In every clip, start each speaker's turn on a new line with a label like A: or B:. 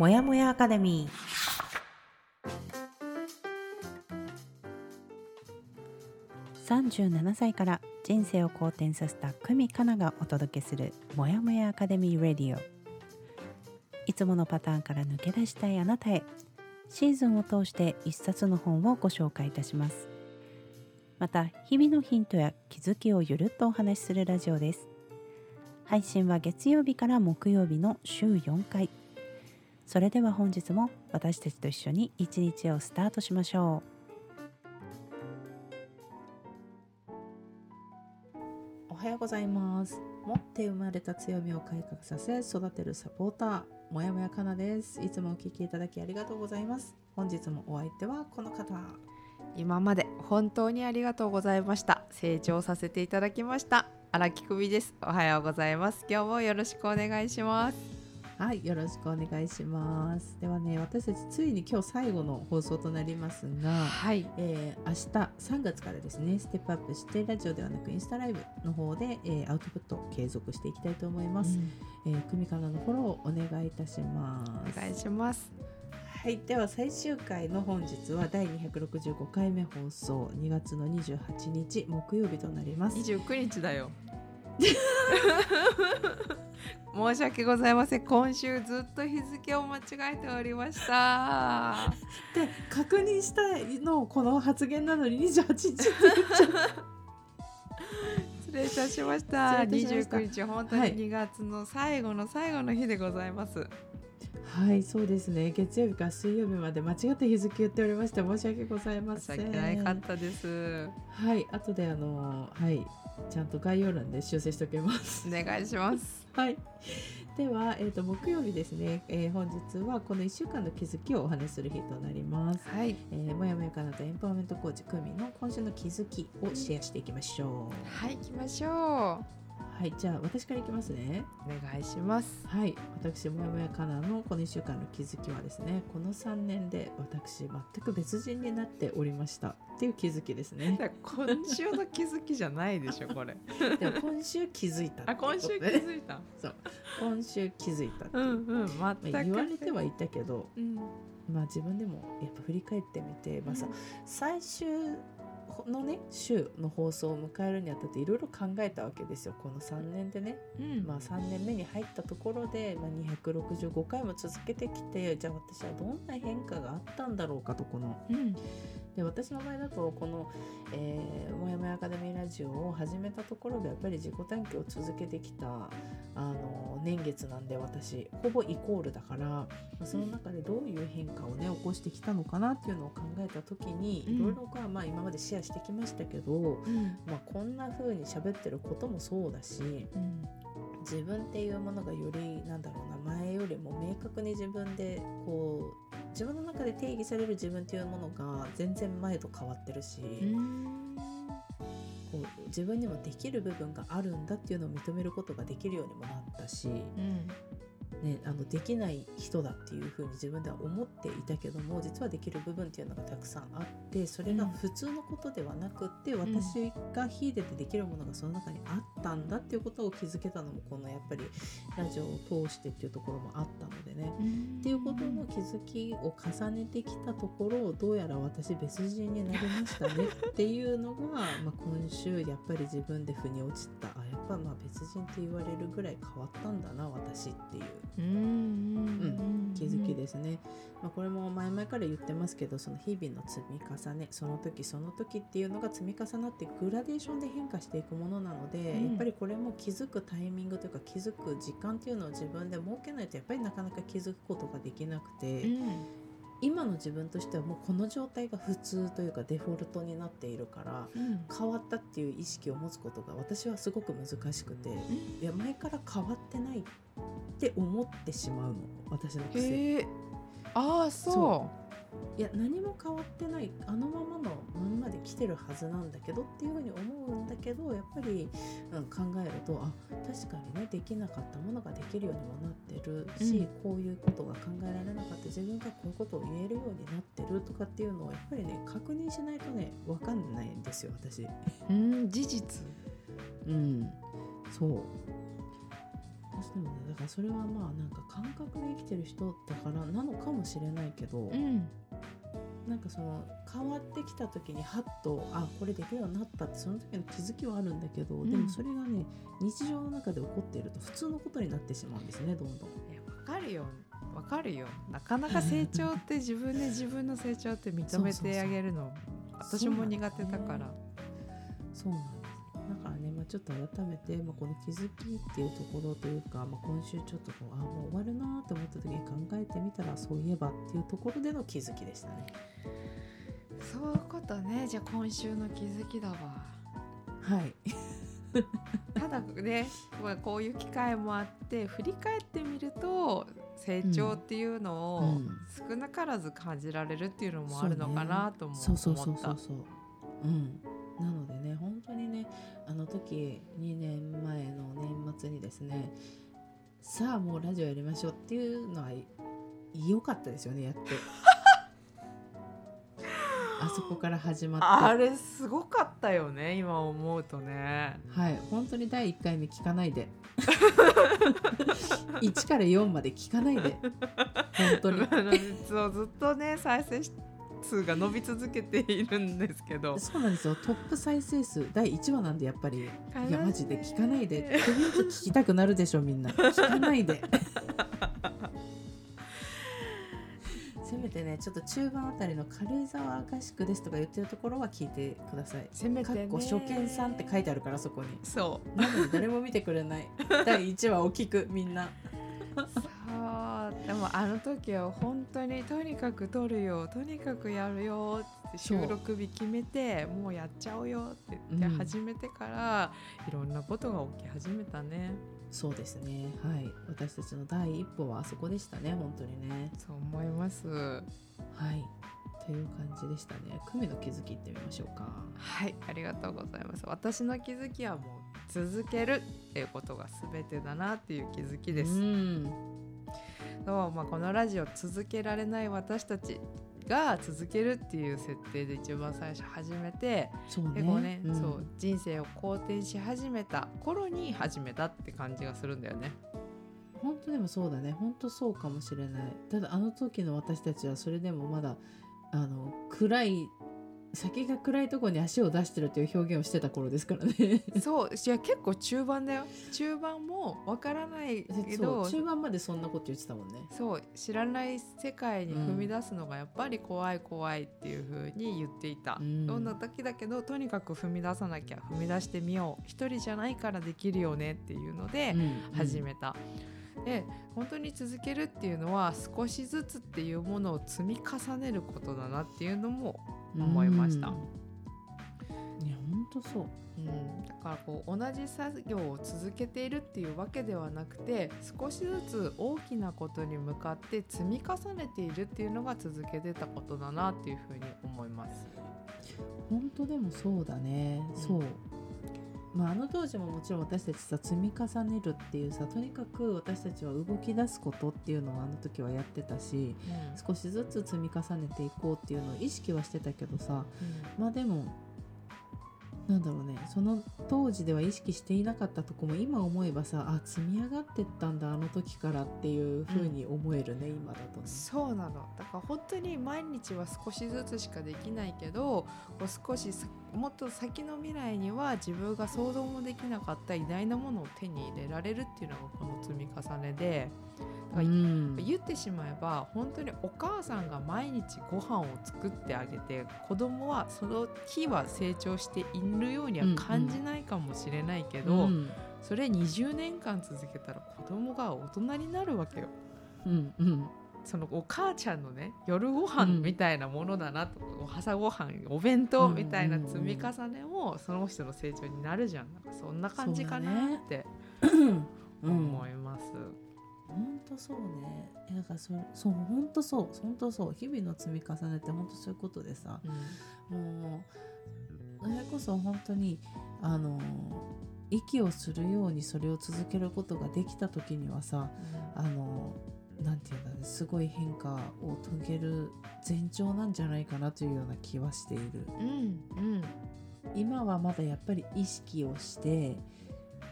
A: もやもやアカデミー。37歳から人生を好転させた久美かながお届けするもやもやアカデミーレディオ。いつものパターンから抜け出したいあなたへシーズンを通して一冊の本をご紹介いたします。また日々のヒントや気づきをゆるっとお話しするラジオです。配信は月曜日から木曜日の週4回。それでは本日も私たちと一緒に一日をスタートしましょう。おはようございます。持って生まれた強みを改革させ育てるサポーターもやもやかなです。いつもお聞きいただきありがとうございます。本日もお相手はこの方。
B: 今まで本当にありがとうございました。成長させていただきました。荒木久美です。おはようございます。今日もよろしくお願いします
A: はい、よろしくお願いします。ではね、私たちついに今日最後の放送となりますが、
B: はい、
A: えー、明日3月からですね、ステップアップしてラジオではなくインスタライブの方で、えー、アウトプット継続していきたいと思います。うん、えー、組からのフォローお願いいたします。
B: お願いします。
A: はい、では最終回の本日は第265回目放送2月の28日木曜日となります。
B: 29日だよ。申し訳ございません今週ずっと日付を間違えておりました
A: で確認したのこの発言なのに28日って言っちゃ
B: 失礼いたしました29日本当に2月の最後の最後の日でございます、はい
A: はい、そうですね。月曜日から水曜日まで間違った日付言っておりまして申し訳ございません。
B: ないかったです。
A: はい、後であのはい、ちゃんと概要欄で修正しておきます。
B: お願いします。
A: はい。では、えーと、と木曜日ですね、えー、本日はこの1週間の気づきをお話しする日となります。
B: はい。
A: えー、もやもやかなとエンパワーメントコーチ久美の今週の気づきをシェアしていきましょ
B: う。はい、行きましょ
A: う。はい、じゃあ私からいきますね。
B: お願いします。
A: はい、私もやもやかなのこの1週間の気づきはですね、この3年で私全く別人になっておりましたっていう気づきですね。
B: 今週の気づきじゃないでしょこれ。
A: でも今週気づいた
B: あ、今週気づいた。
A: そう、今週気づいた
B: うんうん、全く、ま
A: あ、言われてはいたけど、
B: うん、
A: まあ自分でもやっぱ振り返ってみて、まあさ、うん、最終のね週の放送を迎えるにあたっていろいろ考えたわけですよ。この3年でね、
B: うん、
A: まあ3年目に入ったところで、まあ、265回も続けてきてじゃあ私はどんな変化があったんだろうかとこの。
B: うん
A: で私の場合だとこの、えー、もやもやアカデミーラジオを始めたところでやっぱり自己探求を続けてきたあの年月なんで私ほぼイコールだからその中でどういう変化をね起こしてきたのかなっていうのを考えた時に、いろいろか、まあ、今までシェアしてきましたけど、うん、まあ、こんな風に喋ってることもそうだし、うん、自分っていうものがよりなんだろうな前よりも明確に自分でこう自分の中で定義される自分っていうものが全然前と変わってるし、こう自分にもできる部分があるんだっていうのを認めることができるようにもなったし、
B: うん、
A: ね、あのできない人だっていうふうに自分では思っていたけども実はできる部分っていうのがたくさんあってそれが普通のことではなくって、うん、私が秀でてできるものがその中にあったんだっていうことを気づけたのもこのやっぱりラジオを通してっていうところもあったのでね。っていうことの気づきを重ねてきたところどうやら私別人になりましたねっていうのが、まあ、今週やっぱり自分で腑に落ちたあやっぱまあ別人って言われるぐらい変わったんだな私っていう。
B: うん
A: 気づきですね、まあ、これも前々から言ってますけどその日々の積み重ねその時その時っていうのが積み重なってグラデーションで変化していくものなので、うん、やっぱりこれも気づくタイミングというか気づく時間っていうのを自分で設けないとやっぱりなかなか気づくことができなくて。うん。今の自分としてはもうこの状態が普通というかデフォルトになっているから、
B: うん、
A: 変わったっていう意識を持つことが私はすごく難しくて、いや前から変わってないって思ってしまうの私の癖。
B: ああそう
A: いや何も変わってないあのままのまんまで来てるはずなんだけどっていうふうに思うんだけどやっぱり、うん、考えるとあ確かにねできなかったものができるようにもなってるし、うん、こういうことが考えられなかった自分がこういうことを言えるようになってるとかっていうのをやっぱりね確認しないとね分かんないんですよ私。
B: うん事実。
A: うん。そう私でもねだからそれはまあなんか感覚で生きてる人だからなのかもしれないけど、
B: うん。
A: なんかその変わってきた時にハッとあこれできるようになったってその時の気づきはあるんだけど、
B: ん。
A: でもそれがね日常の中で起こっていると普通のことになってしまうんですねどんどん。
B: いやわかるよ。わかるよ。なかなか成長って自分で 自分の成長って認めてあげるの私も苦手だから。
A: そうなんちょっと改めて、まあ、この気づきっていうところというか、まあ、今週ちょっとこうあもう終わるなと思った時に考えてみたらそういえばっていうところでの気づきでしたね。
B: そういうことね。じゃあ今週の気づきだわ。
A: はい、
B: ただね、まあ、こういう機会もあって振り返ってみると成長っていうのを
A: うん。
B: 少なからず感じられるっていうのもあるのかなとも
A: そうそうそう
B: 思った
A: そうそう。うんなのでね本当にねあの時2年前の年末にですねさあもうラジオやりましょうっていうのは良かったですよねやって。あそこから始まって。
B: あれすごかったよね今思うとね。
A: はい、本当に第1回目聞かないで。1から4まで聞かないで。本当に。
B: ずっとね再生数が伸び続けているんですけど。
A: そうなんですよ。トップ再生数第1話なんでやっぱり。い。やマジで聞かないで。って言うと聞きたくなるでしょみんな。聞かないで。せめてねちょっと中盤あたりの軽井沢合宿ですとか言ってるところは聞いてください。
B: せめてね。
A: 初見さんって書いてあるからそこに。
B: そう。
A: なのに誰も見てくれない。第1話を聞くみんな
B: でもあの時は本当にとにかく撮るよとにかくやるよって収録日決めてもうやっちゃおうよって言って
A: うん。
B: 始めてから、いろんなことが起き始めたね。
A: そうですね。はい。私たちの第一歩はあそこでしたね本当にね。
B: そう思います。
A: はい。という感じでしたね。久美の気づきいってみましょうか。
B: はい。ありがとうございます。私の気づきはもう続けるっていうことが全てだなっていう気づきです、
A: うん
B: そうまあ、このラジオ続けられない私たちが続けるっていう設定で一番最初始めて
A: そうね。
B: でこうね、
A: ん。
B: そう人生を好転し始めた頃に始めたって感じがするんだよね。
A: 本当でもそうだね。本当そうかもしれない。ただあの時の私たちはそれでもまだあの暗い先が暗いところに足を出してるという表現をしてた頃ですからね。
B: そういや結構中盤だよ。中盤もわからないけ
A: そ
B: ど
A: う中盤までそんなこと言ってたもんね。
B: そう知らない世界に踏み出すのがやっぱり怖い怖いっていう風に言っていた、
A: うん。
B: どんな時だけどとにかく踏み出さなきゃ踏み出してみよう。一人じゃないからできるよねっていうので
A: うん。
B: 始めた。で本当に続けるっていうのは少しずつっていうものを積み重ねることだなっていうのも思いました。
A: うん。いや本当そう。
B: うん、だからこう同じ作業を続けているっていうわけではなくて少しずつ大きなことに向かって積み重ねているっていうのが続けてたことだなっていうふうに思います。
A: 本当でもそうだね、
B: うん。
A: そうまああの当時ももちろん私たちさ積み重ねるっていうさとにかく私たちは動き出すことっていうのをあの時はやってたし少しずつ積み重ねていこうっていうのを意識はしてたけどさまあでもなんだろうね。その当時では意識していなかったとこも今思えばさあ積み上がってったんだあの時からっていう風に思えるね、今だとね。
B: そうなの。だから本当に毎日は少しずつしかできないけどこう少しさもっと先の未来には自分が想像もできなかった偉大なものを手に入れられるっていうのがこの積み重ねで
A: うん。
B: 言ってしまえば本当にお母さんが毎日ご飯を作ってあげて子供はその日は成長しているようには感じないかもしれないけど、
A: うん。
B: それ20年間続けたら子供が大人になるわけよ。
A: うんうん。
B: そのお母ちゃんのね夜ご飯
A: うん
B: みたいなものだなと、朝ごはんお弁当みたいな積み重ねもその人の成長になるじゃん。なんかそんな感じかなって
A: うん
B: 思います。
A: 本当そうね。いやだからそれそう本当そう。本当そう。日々の積み重ねって本当そういうことでさ。もうそれこそ本当にあの息をするようにそれを続けることができた時にはさあのなんていうんだろすごい変化を遂げる前兆なんじゃないかなというような気はしている。
B: うんうん。
A: 今はまだやっぱり意識をして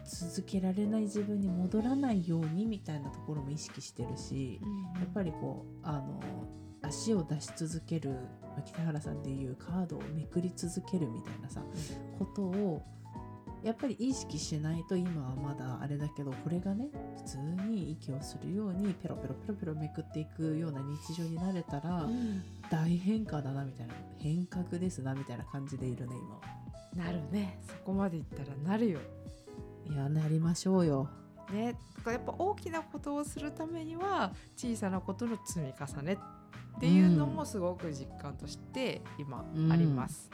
A: 続けられない自分に戻らないようにみたいなところも意識してるし、やっぱりこうあの足を出し続けるまあ北原さんでいうカードをめくり続けるみたいなさ、ことをやっぱり意識しないと今はまだあれだけどこれがね普通に息をするようにペロペロペロペロめくっていくような日常になれたら、
B: うん。
A: 大変化だなみたいな変革ですなみたいな感じでいるね今は。
B: なるね。そこまでいったらなるよ
A: いやなりましょうよ。
B: ねだからやっぱ大きなことをするためには小さなことの積み重ねっていうのもすごく実感として今あります。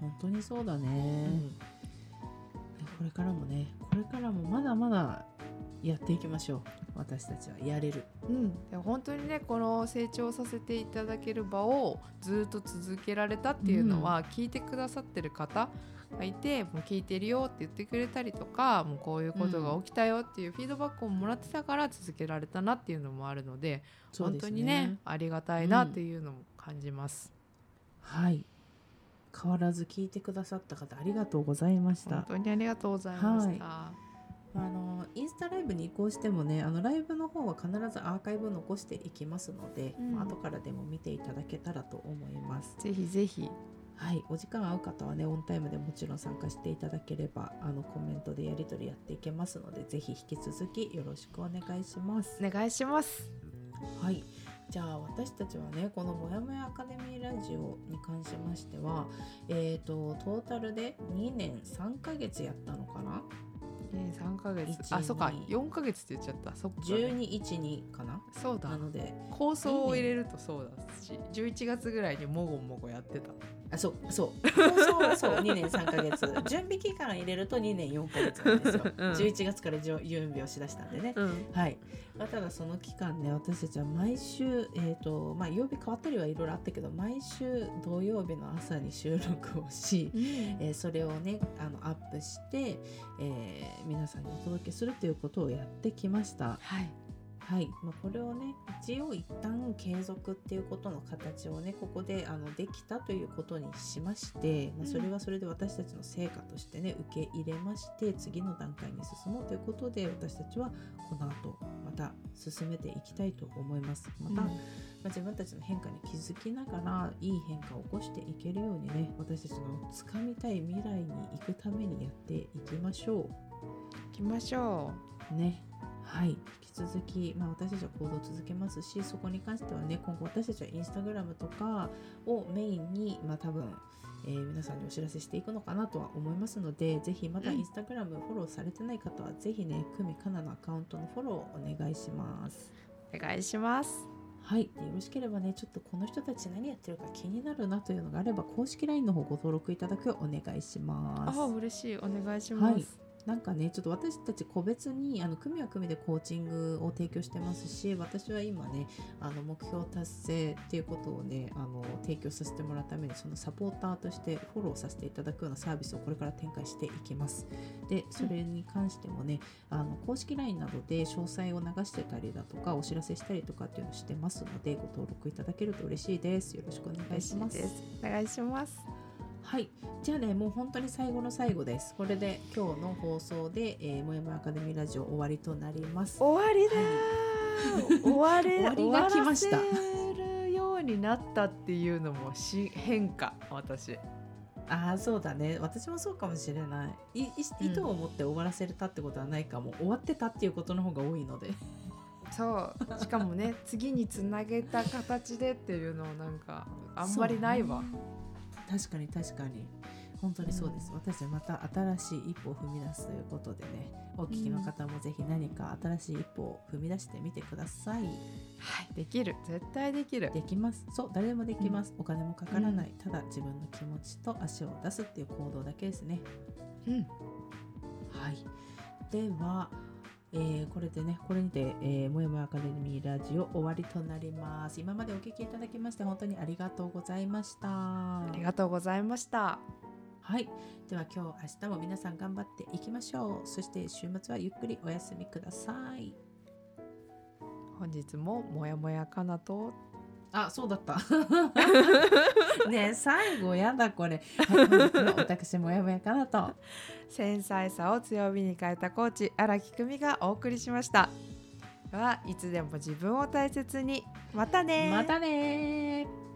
A: 本当にそうだね。
B: うん
A: これからもねこれからもまだまだやっていきましょう私たちはやれる。
B: うん、で本当にねこの成長させていただける場をずっと続けられたっていうのは、聞いてくださってる方がいてもう聞いてるよって言ってくれたりとかもうこういうことが起きたよっていうフィードバックをもらってたから続けられたなっていうのもあるので
A: うです
B: 当にねありがたいなっていうのも感じます。
A: はい変わらず聞いてくださった方ありがとうございました
B: 本。当にありがとうございました。
A: あのインスタライブに移行してもねあのライブの方は必ずアーカイブ残していきますので、
B: うん
A: まあ後からでも見ていただけたらと思います。
B: ぜひぜひ
A: はい、お時間合う方はねオンタイムでもちろん参加していただければあのコメントでやり取りやっていけますのでぜひ引き続きよろしくお願いします。
B: お願いします。
A: はいじゃあ私たちはねこの「もやもやアカデミーラジオ」に関しましてはえー、とトータルで2年3ヶ月やったのかな？
B: ね三ヶ月。
A: 一
B: あそっか
A: 二
B: 四ヶ月って言っちゃった。そっか、
A: 1212かな？
B: そうだ。
A: なので
B: 構想を入れるとそうだし11月ぐらいにもごもごやってた
A: あそうそう。放送はそう。2年3ヶ月。準備期間入れると2年4ヶ月なんですよ、
B: うん。
A: 11月から準備をしだしたんでね、
B: うん。
A: はい、まあ、ただその期間ね私たちは毎週、えーとまあ、曜日変わったりはいろいろあったけど毎週土曜日の朝に収録をし、えーそれをねあのアップして、えー皆さんにお届けするということをやってきました。
B: はい
A: はい。まあ、これをね一応一旦継続っていうことの形をねここであのできたということにしまして、まあ、それはそれで私たちの成果としてね受け入れまして次の段階に進もうということで私たちはこの後また進めていきたいと思います。また、まあ、自分たちの変化に気づきながらいい変化を起こしていけるようにね私たちの掴みたい未来に行くためにやっていきましょ
B: 行きましょ
A: う。ねはい。引き続き、まあ、私たちは行動を続けますしそこに関してはね今後私たちはインスタグラムとかをメインに、まあ、多分、えー皆さんにお知らせしていくのかなとは思いますのでぜひまだ
B: うん。
A: インスタグラムフォローされてない方はぜひね久美かなのアカウントのフォローをお願いします。
B: うお願いします。
A: はい、でよろしければねちょっとこの人たち何やってるか気になるなというのがあれば公式 LINE の方ご登録いただくようお願いします。
B: あ嬉しい。お願いします、
A: はいなんかねちょっと私たち個別にあの組は組でコーチングを提供してますし私は今ねあの目標達成っていうことをねあの提供させてもらうためにそのサポーターとしてフォローさせていただくようなサービスをこれから展開していきます。でそれに関してもねあの公式 LINE などで詳細を流してたりだとかお知らせしたりとかっていうのをしてますのでご登録いただけると嬉しいです。よろしくお願い
B: し
A: ます。
B: ですお願いします
A: はい、じゃあねもう本当に最後の最後です。これで今日の放送で、えー、もやもやアカデミーラジオ終わりとなります。
B: 終わりだー。終われ
A: 終わりが来ました。
B: るようになったっていうのもし変化私。
A: ああそうだね。私もそうかもしれない。いい
B: うん。
A: 意図を持って終わらせたってことはないかも、終わってたっていうことの方が多いので。
B: そう。しかもね次につなげた形でっていうのをなんかあんまりないわ、
A: ね確かに確かに。本当にそうです、私たちまた新しい一歩を踏み出すということでねお聞きの方もぜひ何か新しい一歩を踏み出してみてください。
B: はい。できる。絶対できる。
A: できます。そう誰でもできます、お金もかからない、ただ自分の気持ちと足を出すっていう行動だけですね。
B: うん。
A: はい。では、えーこれでねこれにて、えーもやもやアカデミーラジオ終わりとなります。今までお聞きいただきまして本当にありがとうございました。
B: ありがとうございました。
A: はい。では今日明日も皆さん頑張っていきましょう。そして週末はゆっくりお休みください。
B: 本日ももやもやかなと
A: あそうだった。ねえ最後やだこれ、はい、私もやもやかなと。
B: 繊細さを強みに変えたコーチ荒木久美がお送りしました。はいつでも自分を大切に。またね
A: またねー